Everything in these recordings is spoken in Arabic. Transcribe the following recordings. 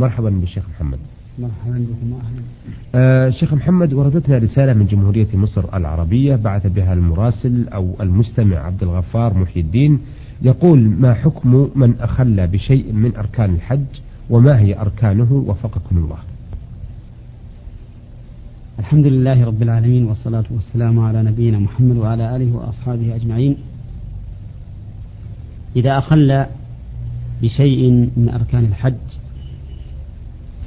مرحبا بالشيخ محمد. مرحبا بكم أهلا. آه شيخ محمد وردتنا رسالة من جمهورية مصر العربية بعث بها المراسل أو المستمع عبد الغفار محي الدين يقول ما حكم من أخل بشيء من أركان الحج وما هي أركانه وفقكم الله؟ الحمد لله رب العالمين والصلاة والسلام على نبينا محمد وعلى آله وأصحابه أجمعين. إذا أخل بشيء من أركان الحج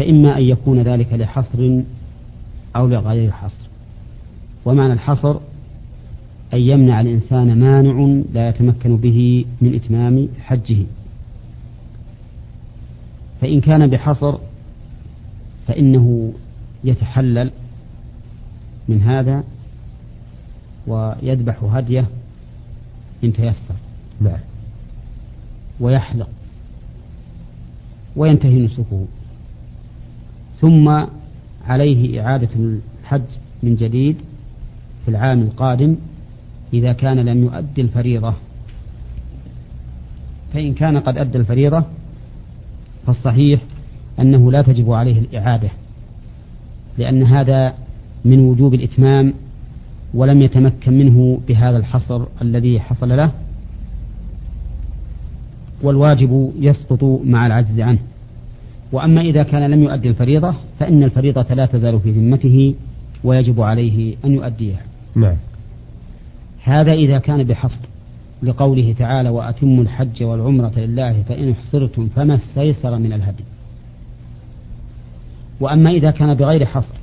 فإما أن يكون ذلك لحصر أو لغير حصر. ومعنى الحصر أن يمنع الإنسان مانع لا يتمكن به من إتمام حجه. فإن كان بحصر فإنه يتحلل من هذا ويذبح هديه إن تيسر. نعم. ويحلق. وينتهي نسكه. ثم عليه إعادة الحج من جديد في العام القادم إذا كان لم يؤدي الفريضة. فإن كان قد أدى الفريضة فالصحيح أنه لا تجب عليه الإعادة لأن هذا من وجوب الإتمام ولم يتمكن منه بهذا الحصر الذي حصل له والواجب يسقط مع العجز عنه. وأما إذا كان لم يؤدي الفريضة فإن الفريضة لا تزال في ذمته ويجب عليه أن يؤديها. نعم. هذا إذا كان بحصر لقوله تعالى وأتموا الحج والعمرة لله فإن احصرتم فما استيسر من الهدي. وأما إذا كان بغير حصر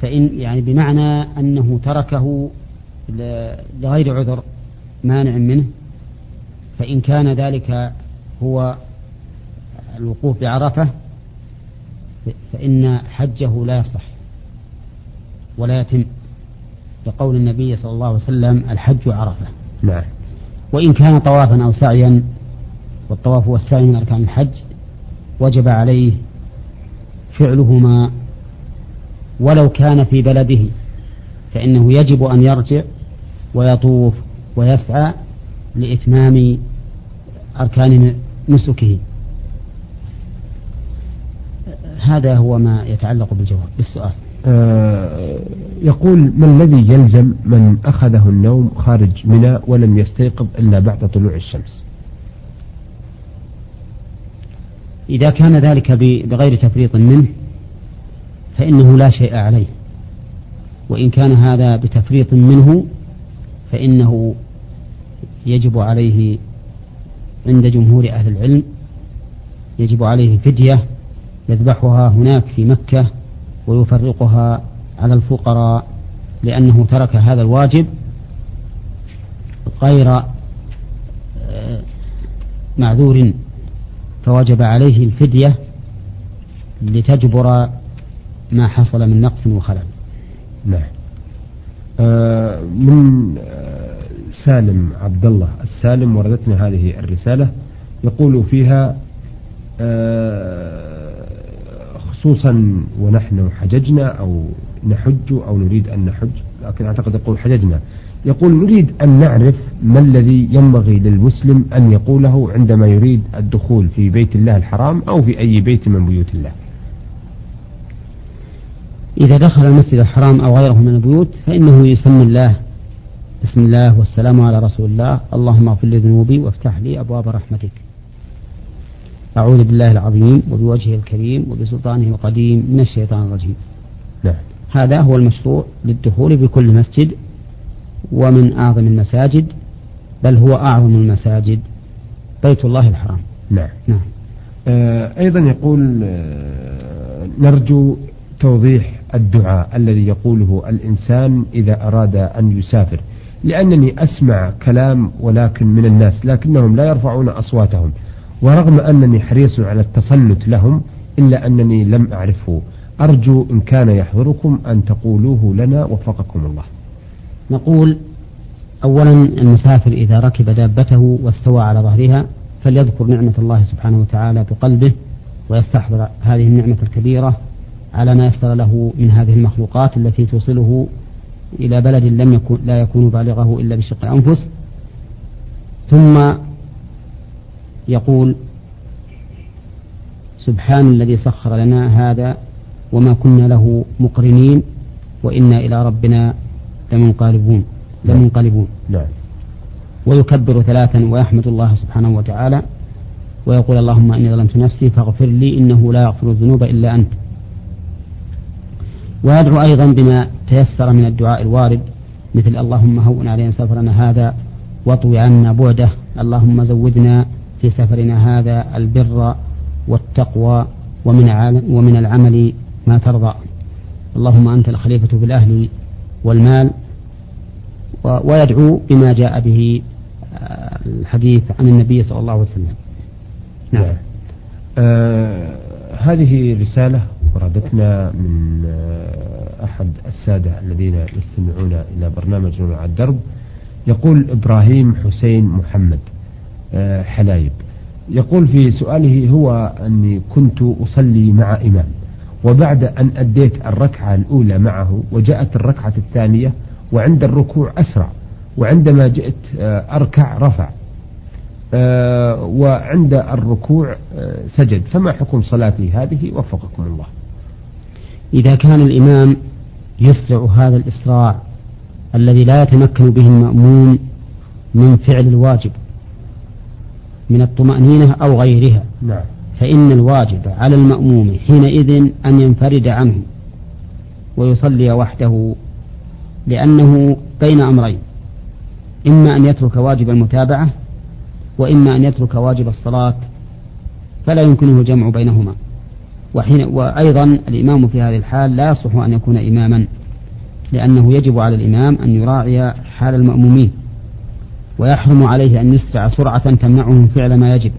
فإن يعني بمعنى أنه تركه لغير عذر مانع منه فإن كان ذلك هو الوقوف بعرفة فإن حجه لا يصح ولا يتم لقول النبي صلى الله عليه وسلم الحج عرفة. نعم. وإن كان طوافا أو سعيا والطواف والسعي من أركان الحج وجب عليه فعلهما ولو كان في بلده فإنه يجب أن يرجع ويطوف ويسعى لإتمام أركان نسكه. هذا هو ما يتعلق بالجواب. بالسؤال. آه يقول ما الذي يلزم من أخذه النوم خارج منى ولم يستيقظ إلا بعد طلوع الشمس؟ إذا كان ذلك بغير تفريط منه فإنه لا شيء عليه. وإن كان هذا بتفريط منه فإنه يجب عليه عند جمهور أهل العلم يجب عليه فدية يذبحها هناك في مكة ويفرقها على الفقراء لأنه ترك هذا الواجب غير آه، معذور فوجب عليه الفدية لتجبر ما حصل من نقص وخلل. نعم. آه من آه سالم عبد الله السالم وردتنا هذه الرسالة يقول فيها آه خصوصا ونحن حججنا أو نحج أو نريد أن نحج لكن أعتقد يقول حججنا. يقول نريد أن نعرف ما الذي ينبغي للمسلم أن يقوله عندما يريد الدخول في بيت الله الحرام أو في أي بيت من بيوت الله. إذا دخل المسجد الحرام أو غيره من البيوت فإنه يسمي الله. بسم الله والسلام على رسول الله. اللهم اغفر لي ذنوبي وافتح لي أبواب رحمتك. أعوذ بالله العظيم وبوجهه الكريم وبسلطانه القديم من الشيطان الرجيم. نعم. هذا هو المشروع للدخول بكل مسجد ومن أعظم المساجد بل هو أعظم المساجد بيت الله الحرام. نعم, نعم. آه أيضا يقول آه نرجو توضيح الدعاء الذي يقوله الإنسان إذا أراد أن يسافر. لأنني أسمع كلام ولكن من الناس لكنهم لا يرفعون أصواتهم. ورغم أنني حريص على التصنت لهم إلا أنني لم أعرفه. أرجو إن كان يحضركم أن تقولوه لنا وفقكم الله. نقول أولا المسافر إذا ركب دابته واستوى على ظهرها فليذكر نعمة الله سبحانه وتعالى بقلبه ويستحضر هذه النعمة الكبيرة على ما يسر له من هذه المخلوقات التي توصله إلى بلد لم يكن لا يكون بالغه إلا بشق الأنفس ثم يقول سبحان الذي سخر لنا هذا وما كنا له مقرنين وإنا إلى ربنا لمنقلبون لمنقلبون. نعم. ويكبر ثلاثا ويحمد الله سبحانه وتعالى ويقول اللهم إني ظلمت نفسي فاغفر لي إنه لا يغفر الذنوب إلا أنت. ويدعو أيضا بما تيسر من الدعاء الوارد مثل اللهم هون علينا سفرنا هذا واطوي عنا بعده اللهم زودنا في سفرنا هذا البر والتقوى ومن ومن العمل ما ترضى. اللهم أنت الخليفة في الأهل والمال ويدعو بما جاء به آه، الحديث عن النبي صلى الله عليه وسلم. نعم, نعم. آه هذه رسالة وردتنا من آه أحد السادة الذين يستمعون إلى برنامج على الدرب. يقول إبراهيم حسين محمد. حلايب. يقول في سؤاله هو أني كنت أصلي مع إمام وبعد أن أديت الركعة الأولى معه وجاءت الركعة الثانية وعند الركوع أسرع وعندما جئت آه، أركع رفع آه، وعند الركوع آه، سجد. فما حكم صلاتي هذه؟ وفقكم الله. إذا كان الإمام يسرع هذا الإسراع الذي لا يتمكن به المأموم من فعل الواجب من الطمأنينة أو غيرها. نعم. فإن الواجب على المأموم حينئذ أن ينفرد عنه ويصلي وحده لأنه بين أمرين إما أن يترك واجب المتابعة وإما أن يترك واجب الصلاة فلا يمكنه الجمع بينهما. وحين وأيضا الإمام في هذه الحال لا يصلح أن يكون إماما لأنه يجب على الإمام أن يراعي حال المأمومين. ويحرم عليه أن يسرع سرعة تمنعه من فعل ما يجب.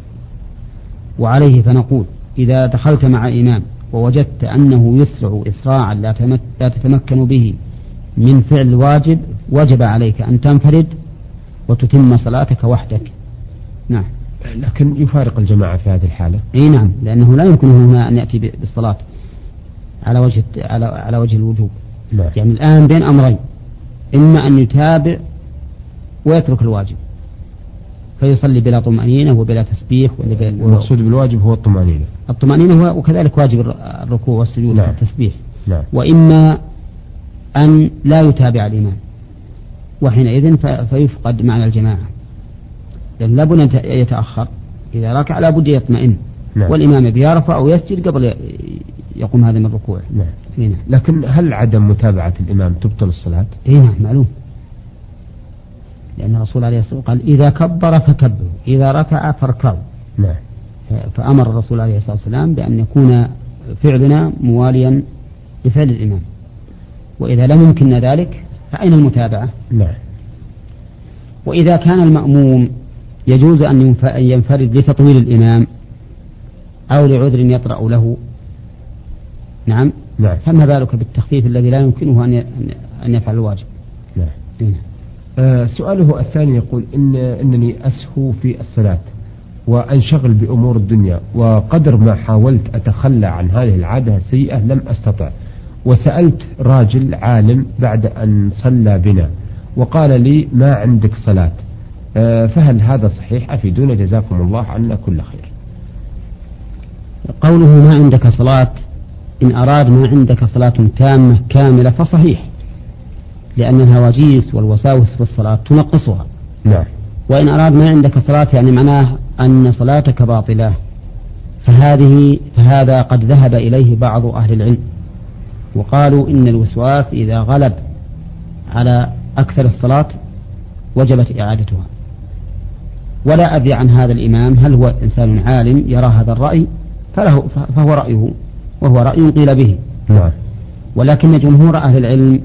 وعليه فنقول إذا دخلت مع إمام ووجدت أنه يسرع إسراعا لا تتمكن به من فعل الواجب وجب عليك أن تنفرد وتتم صلاتك وحدك. نعم. لكن يفارق الجماعة في هذه الحالة. إي نعم لأنه لا يمكنه هنا أن يأتي بالصلاة على وجه على على وجه الوجوب. نعم. يعني الآن بين أمرين إما أن يتابع ويترك الواجب فيصلي بلا طمأنينة وبلا تسبيح والمقصود بالواجب هو الطمأنينة الطمأنينة هو وكذلك واجب الركوع والسجود نعم. والتسبيح نعم. وإما أن لا يتابع الإمام وحينئذ فيفقد معنى الجماعة لأن لابد أن يتأخر إذا ركع لابد يطمئن نعم. والإمام يرفع أو يسجد قبل يقوم هذا من الركوع نعم. نعم. لكن هل عدم متابعة الإمام تبطل الصلاة؟ إيه نعم معلوم لأن الرسول عليه الصلاة والسلام قال إذا كبر فكبروا إذا ركع فاركعوا. نعم. فأمر الرسول عليه الصلاة والسلام بأن يكون فعلنا مواليا لفعل الإمام. وإذا لم يمكن ذلك فأين المتابعة؟ نعم. وإذا كان المأموم يجوز أن ينفرد لتطويل الإمام أو لعذر يطرأ له. نعم. نعم. فما بالك بالتخفيف الذي لا يمكنه أن أن يفعل الواجب؟ نعم, نعم. آه سؤاله الثاني يقول إن إنني أسهو في الصلاة وأنشغل بأمور الدنيا وقدر ما حاولت أتخلى عن هذه العادة السيئة لم أستطع. وسألت راجل عالم بعد أن صلى بنا وقال لي ما عندك صلاة. آه، فهل هذا صحيح؟ أفيدونا جزاكم الله عنا كل خير. قوله ما عندك صلاة إن أراد ما عندك صلاة تامة كاملة فصحيح. لأن الهواجيس والوساوس في الصلاة تنقصها. نعم. وإن أراد ما عندك صلاة يعني معناه أن صلاتك باطلة. فهذه فهذا قد ذهب إليه بعض أهل العلم. وقالوا إن الوسواس إذا غلب على أكثر الصلاة وجبت إعادتها. ولا أدري عن هذا الإمام هل هو إنسان عالم يرى هذا الرأي؟ فله فهو رأيه وهو رأي قيل به. نعم. ولكن جمهور أهل العلم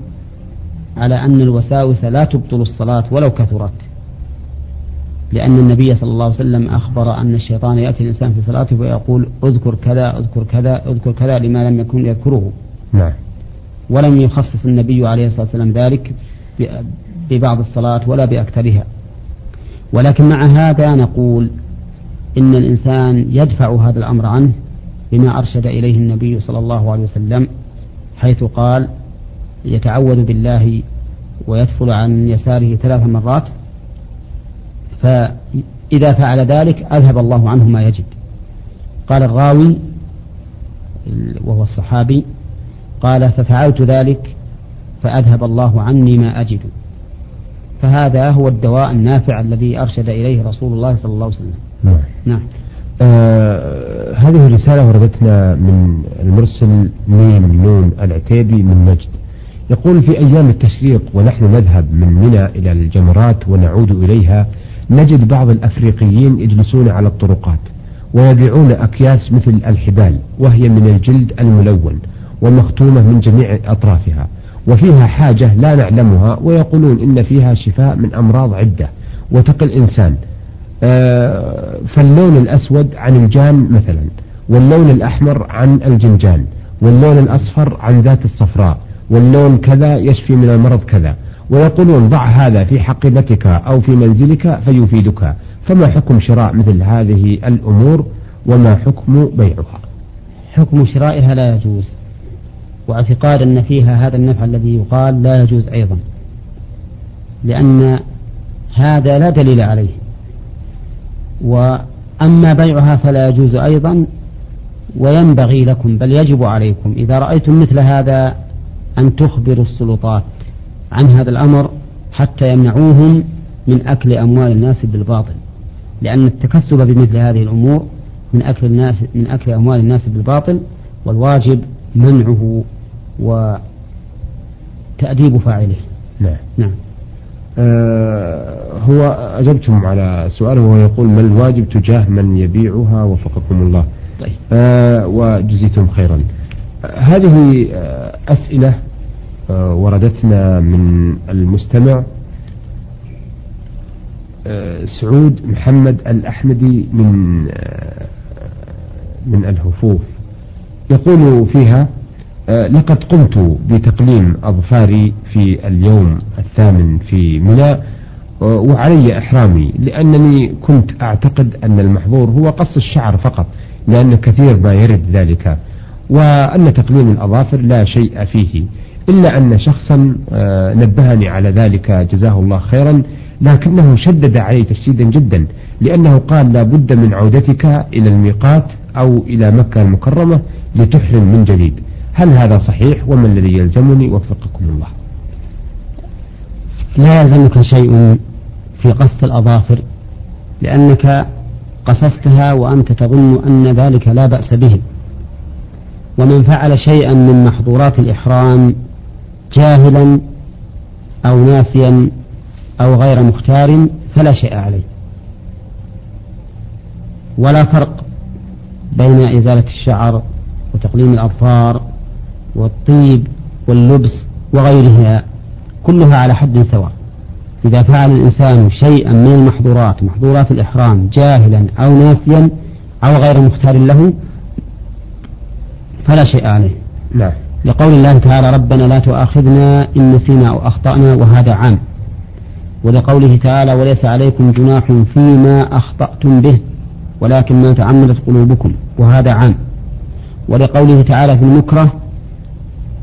على أن الوساوس لا تبطل الصلاة ولو كثرت. لأن النبي صلى الله عليه وسلم أخبر أن الشيطان يأتي الإنسان في صلاته ويقول اذكر كذا اذكر كذا اذكر كذا لما لم يكن يذكره. نعم. ولم يخصص النبي عليه الصلاة والسلام ذلك ببعض الصلاة ولا بأكثرها. ولكن مع هذا نقول إن الإنسان يدفع هذا الأمر عنه بما أرشد إليه النبي صلى الله عليه وسلم حيث قال يتعوذ بالله ويدفل عن يساره ثلاث مرات فإذا فعل ذلك أذهب الله عنه ما يجد. قال الراوي وهو الصحابي قال ففعلت ذلك فأذهب الله عني ما أجد. فهذا هو الدواء النافع الذي أرشد إليه رسول الله صلى الله عليه وسلم. نعم, نعم. آه هذه الرسالة وردتنا من المرسل ميم نون العتيبي من نجد يقول في أيام التشريق ونحن نذهب من منى إلى الجمرات ونعود إليها نجد بعض الأفريقيين يجلسون على الطرقات ويبيعون أكياس مثل الحبال وهي من الجلد الملون ومختومة من جميع أطرافها وفيها حاجة لا نعلمها ويقولون إن فيها شفاء من أمراض عدة وتقي الإنسان. آه، فاللون الأسود عن الجان مثلا واللون الأحمر عن الجنجان واللون الأصفر عن ذات الصفراء واللون كذا يشفي من المرض كذا. ويقولون ضع هذا في حقيبتك أو في منزلك فيفيدك. فما حكم شراء مثل هذه الأمور وما حكم بيعها؟ حكم شرائها لا يجوز. واعتقاد أن فيها هذا النفع الذي يقال لا يجوز أيضا. لأن هذا لا دليل عليه. وأما بيعها فلا يجوز أيضا. وينبغي لكم بل يجب عليكم إذا رأيتم مثل هذا أن تخبروا السلطات عن هذا الأمر حتى يمنعوهم من أكل أموال الناس بالباطل لأن التكسب بمثل هذه الأمور من أكل الناس من أكل أموال الناس بالباطل والواجب منعه وتأديب فاعله. نعم. نعم. آه هو أجبتم على سؤاله وهو يقول ما الواجب تجاه من يبيعها وفقكم الله؟ طيب. آه وجزيتم خيرا. هذه آه أسئلة وردتنا من المستمع آه سعود محمد الأحمدي من آه من الهفوف. يقول فيها آه، لقد قمت بتقليم أظفاري في اليوم الثامن في منى آه، وعلي إحرامي لأنني كنت أعتقد أن المحظور هو قص الشعر فقط لأن كثير ما يرد ذلك وأن تقليم الأظافر لا شيء فيه. إلا أن شخصا آه، نبهني على ذلك جزاه الله خيرا لكنه شدد علي تشديدا جدا لأنه قال لا بد من عودتك إلى الميقات أو إلى مكة المكرمة لتحرم من جديد. هل هذا صحيح؟ وما الذي يلزمني؟ وفقكم الله. لا يلزمك شيء في قص الأظافر لأنك قصصتها وأنت تظن أن ذلك لا بأس به. ومن فعل شيئا من محظورات الإحرام جاهلا أو ناسيا أو غير مختار فلا شيء عليه. ولا فرق بين إزالة الشعر وتقليم الأظفار والطيب واللبس وغيرها كلها على حد سواء. إذا فعل الإنسان شيئا من المحظورات محظورات الإحرام جاهلا أو ناسيا أو غير مختار له فلا شيء عليه. نعم. لقول الله تعالى ربنا لا تؤاخذنا إن نسينا أو أخطأنا وهذا عام. ولقوله تعالى وليس عليكم جناح فيما أخطأتم به ولكن ما تعمدت قلوبكم وهذا عام. ولقوله تعالى في المكره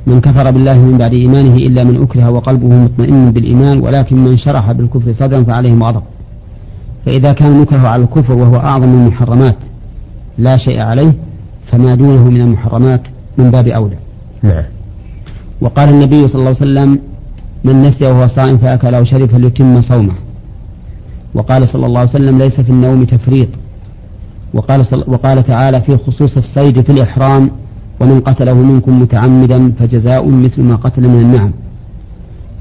من كفر بالله من بعد إيمانه إلا من أكره وقلبه مطمئن بالإيمان ولكن من شرح بالكفر صدرا فعليهم غضب. فإذا كان المكره على الكفر وهو أعظم المحرمات لا شيء عليه فما دونه من المحرمات من باب أولى. نعم. وقال النبي صلى الله عليه وسلم من نسي وهو صائم فأكل أو شرب فليتم صومه. وقال صلى الله عليه وسلم ليس في النوم تفريط. وقال, صل وقال تعالى في خصوص الصيد في الإحرام ومن قتله منكم متعمدا فجزاء مثل ما قتل من النعم.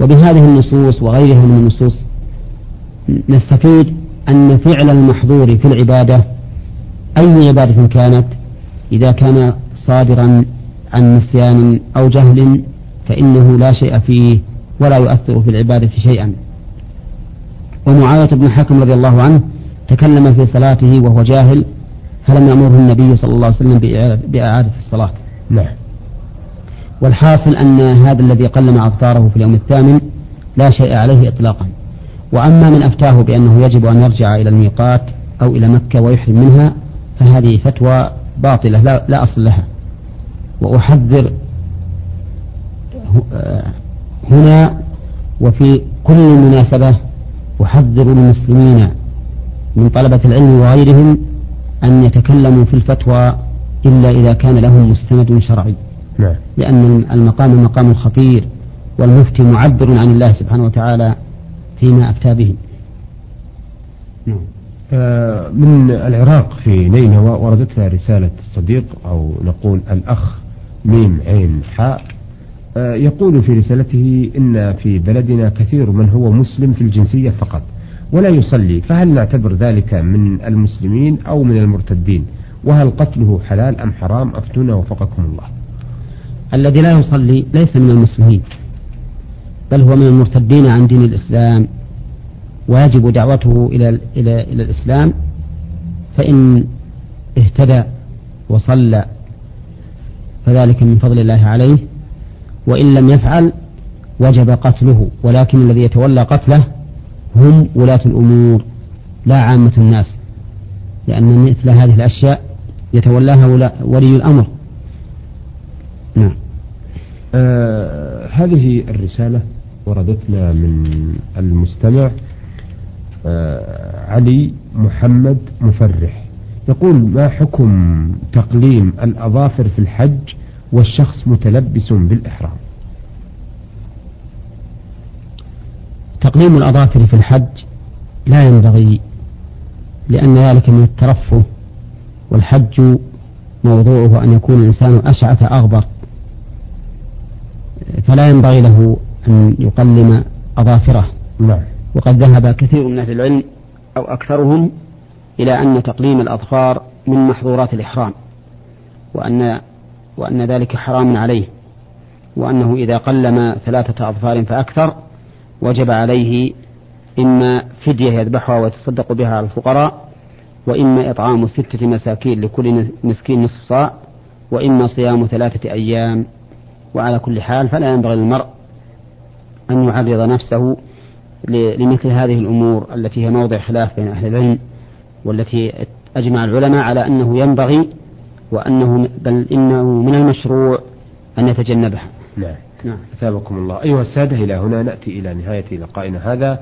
وبهذه النصوص وغيرها من النصوص نستفيد أن فعل المحظور في العبادة أي عبادة كانت؟ إذا كان صادرا عن نسيان أو جهل فإنه لا شيء فيه ولا يؤثر في العبادة شيئا. ومعاوية بن حكم رضي الله عنه تكلم في صلاته وهو جاهل فلم يأمره النبي صلى الله عليه وسلم بإعادة الصلاة. نعم. والحاصل أن هذا الذي قلم أبطاره في اليوم الثامن لا شيء عليه إطلاقا. وأما من أفتاه بأنه يجب أن يرجع إلى الميقات أو إلى مكة ويحرم منها فهذه فتوى باطلة لا, لا أصل لها. وأحذر هنا وفي كل مناسبة أحذر المسلمين من طلبة العلم وغيرهم أن يتكلموا في الفتوى إلا إذا كان لهم مستند شرعي. نعم. لأن المقام مقام خطير والمفتي معبر عن الله سبحانه وتعالى فيما أفتى به. نعم. آه، من العراق في نينوى وردتنا رسالة صديق أو نقول الأخ ميم عين حاء. آه، يقول في رسالته إن في بلدنا كثير من هو مسلم في الجنسية فقط ولا يصلي فهل نعتبر ذلك من المسلمين أو من المرتدين؟ وهل قتله حلال أم حرام؟ أفتونا وفقكم الله. الذي لا يصلي ليس من المسلمين بل هو من المرتدين عن دين الإسلام ويجب دعوته إلى إلى إلى الإسلام فإن اهتدى وصلى فذلك من فضل الله عليه. وإن لم يفعل وجب قتله ولكن الذي يتولى قتله هم ولاة الأمور لا عامة الناس لأن مثل هذه الأشياء يتولاها ولي الأمر. نعم. آه هذه الرسالة وردتنا من المستمع آه علي محمد مفرح. يقول ما حكم تقليم الأظافر في الحج والشخص متلبس بالإحرام؟ تقليم الأظافر في الحج لا ينبغي لأن ذلك من الترفه والحج موضوعه أن يكون الإنسان أشعث أغبر فلا ينبغي له أن يقلم أظافره. نعم. وقد ذهب كثير من أهل العلم أو أكثرهم إلى أن تقليم الأظفار من محظورات الإحرام وأن وأن ذلك حرام عليه وأنه إذا قلم ثلاثة أظفار فأكثر وجب عليه إما فدية يذبحها ويتصدق بها على الفقراء وإما إطعام ستة مساكين لكل مسكين نصف صاع وإما صيام ثلاثة أيام. وعلى كل حال فلا ينبغي للمرء أن يعرض نفسه لمثل هذه الأمور التي هي موضع خلاف بين أهل العلم. والتي أجمع العلماء على أنه ينبغي وأنه بل إنه من المشروع أن يتجنبها. نعم. نعم. أثابكم الله. أيها السادة إلى هنا نأتي إلى نهاية لقائنا هذا.